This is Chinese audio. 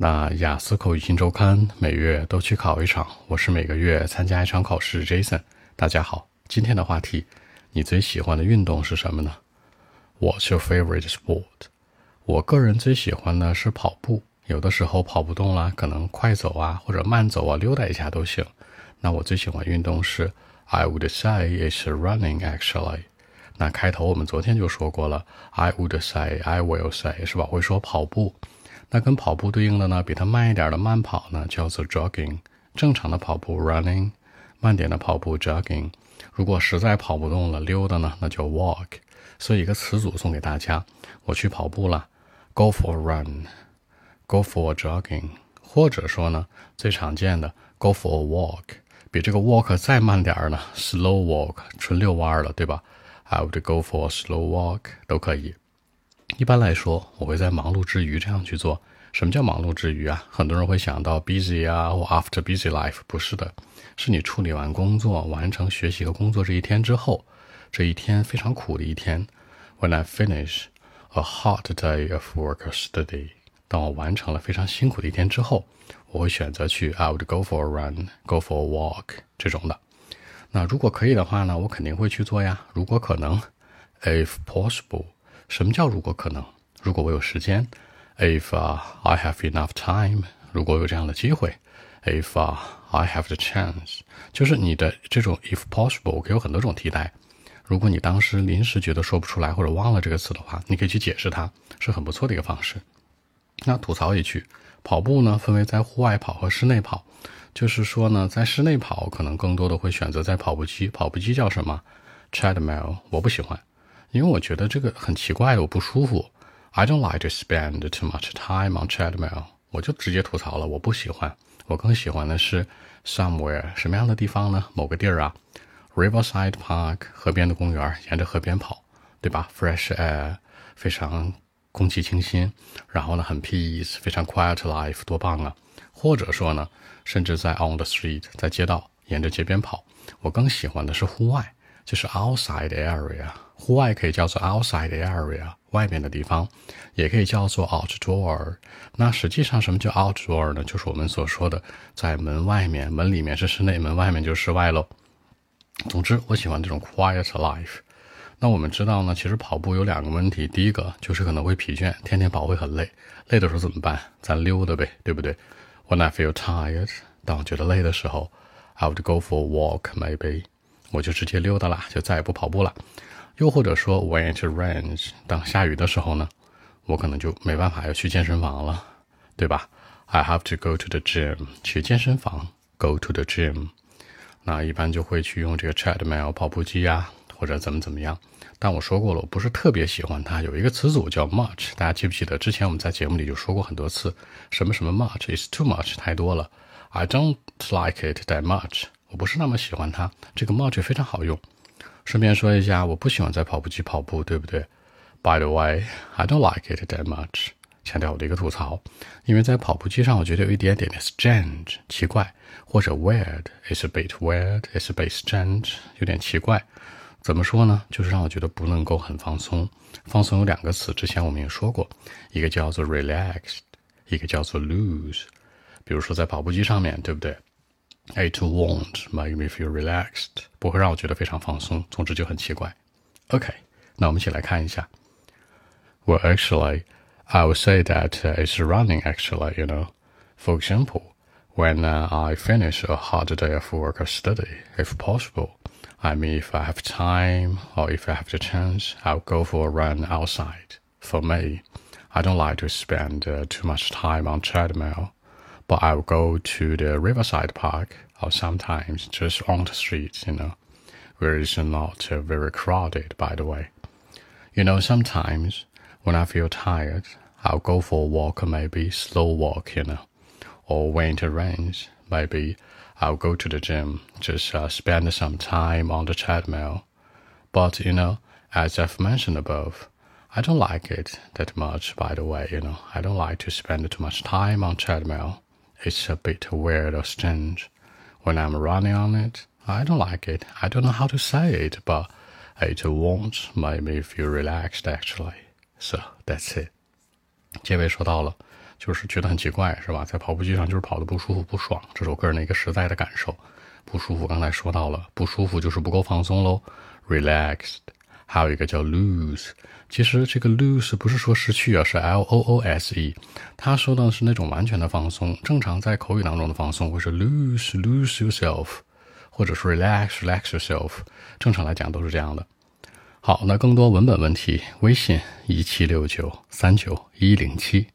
那雅思口语新周刊每月都去考一场，我是每个月参加一场考试。Jason，大家好，今天的话题，你最喜欢的运动是什么呢？What's your favorite sport？我个人最喜欢的是跑步，有的时候跑不动了，可能快走啊，或者慢走啊，溜达一下都行。那我最喜欢运动是，I would say it's running actually。那开头我们昨天就说过了，I would say，I will say，是吧？会说跑步。那跟跑步对应的呢，比它慢一点的慢跑呢，叫做 jogging。正常的跑步 running，慢点的跑步 jogging。如果实在跑不动了，溜达呢，那叫 walk。所以一个词组送给大家：我去跑步了，go for a run，go for a jogging。或者说呢，最常见的 go for a walk，比这个 walk 再慢点儿呢，slow walk，纯遛弯儿了，对吧？I would go for a slow walk，都可以。一般来说，我会在忙碌之余这样去做。什么叫忙碌之余啊？很多人会想到 busy 啊，或 after busy life，不是的，是你处理完工作、完成学习和工作这一天之后，这一天非常苦的一天。When I finish a hard day of work or study，当我完成了非常辛苦的一天之后，我会选择去 I would go for a run，go for a walk 这种的。那如果可以的话呢，我肯定会去做呀。如果可能，if possible。什么叫如果可能？如果我有时间，if I have enough time，如果有这样的机会，if I have the chance，就是你的这种 if possible 可以有很多种替代。如果你当时临时觉得说不出来或者忘了这个词的话，你可以去解释它，是很不错的一个方式。那吐槽一句，跑步呢分为在户外跑和室内跑，就是说呢，在室内跑可能更多的会选择在跑步机，跑步机叫什么？treadmill，我不喜欢。因为我觉得这个很奇怪的，我不舒服。I don't like to spend too much time on treadmill。我就直接吐槽了，我不喜欢。我更喜欢的是 somewhere 什么样的地方呢？某个地儿啊，Riverside Park 河边的公园，沿着河边跑，对吧？Fresh air 非常空气清新，然后呢很 peace 非常 quiet life 多棒啊！或者说呢，甚至在 on the street 在街道沿着街边跑。我更喜欢的是户外，就是 outside area。户外可以叫做 outside area，外面的地方，也可以叫做 outdoor。那实际上什么叫 outdoor 呢？就是我们所说的在门外面，门里面是室内，门外面就是室外喽。总之，我喜欢这种 quiet life。那我们知道呢，其实跑步有两个问题，第一个就是可能会疲倦，天天跑会很累，累的时候怎么办？咱溜达呗，对不对？When I feel tired，当我觉得累的时候，I would go for a walk maybe，我就直接溜达了，就再也不跑步了。又或者说，when it rains，当下雨的时候呢，我可能就没办法要去健身房了，对吧？I have to go to the gym，去健身房，go to the gym。那一般就会去用这个 treadmill 跑步机呀，或者怎么怎么样。但我说过了，我不是特别喜欢它。有一个词组叫 much，大家记不记得？之前我们在节目里就说过很多次，什么什么 much，is too much，太多了。I don't like it that much，我不是那么喜欢它。这个 much 非常好用。顺便说一下，我不喜欢在跑步机跑步，对不对？By the way, I don't like it that much。强调我的一个吐槽，因为在跑步机上，我觉得有一点点 strange，奇怪，或者 weird，is a bit weird，is a bit strange，有点奇怪。怎么说呢？就是让我觉得不能够很放松。放松有两个词，之前我们也说过，一个叫做 relaxed，一个叫做 loose。比如说在跑步机上面对不对 ？It won't make me feel relaxed，不会让我觉得非常放松。总之就很奇怪。OK，那我们一起来看一下。Well, actually, I would say that it's running. Actually, you know, for example, when I finish a hard day of work or study, if possible, I mean, if I have time or if I have the chance, I'll go for a run outside. For me, I don't like to spend uh, too much time on treadmill but I'll go to the Riverside Park or sometimes just on the streets, you know, where it's not uh, very crowded, by the way. You know, sometimes when I feel tired, I'll go for a walk, maybe slow walk, you know, or when it rains, maybe I'll go to the gym, just uh, spend some time on the treadmill. But, you know, as I've mentioned above, I don't like it that much, by the way, you know, I don't like to spend too much time on treadmill it's a bit weird or strange. When I'm running on it, I don't like it. I don't know how to say it, but it won't make me feel relaxed actually. So that's it. 结尾说到了，就是觉得很奇怪，是吧？在跑步机上就是跑的不舒服、不爽，这首歌的一个实在的感受。不舒服，刚才说到了，不舒服就是不够放松喽，relaxed。还有一个叫 lose，其实这个 lose 不是说失去啊，是 l o o s e。他说的是那种完全的放松，正常在口语当中的放松会是 lose lose yourself，或者是 relax relax yourself。正常来讲都是这样的。好，那更多文本问题，微信一七六九三九一零七。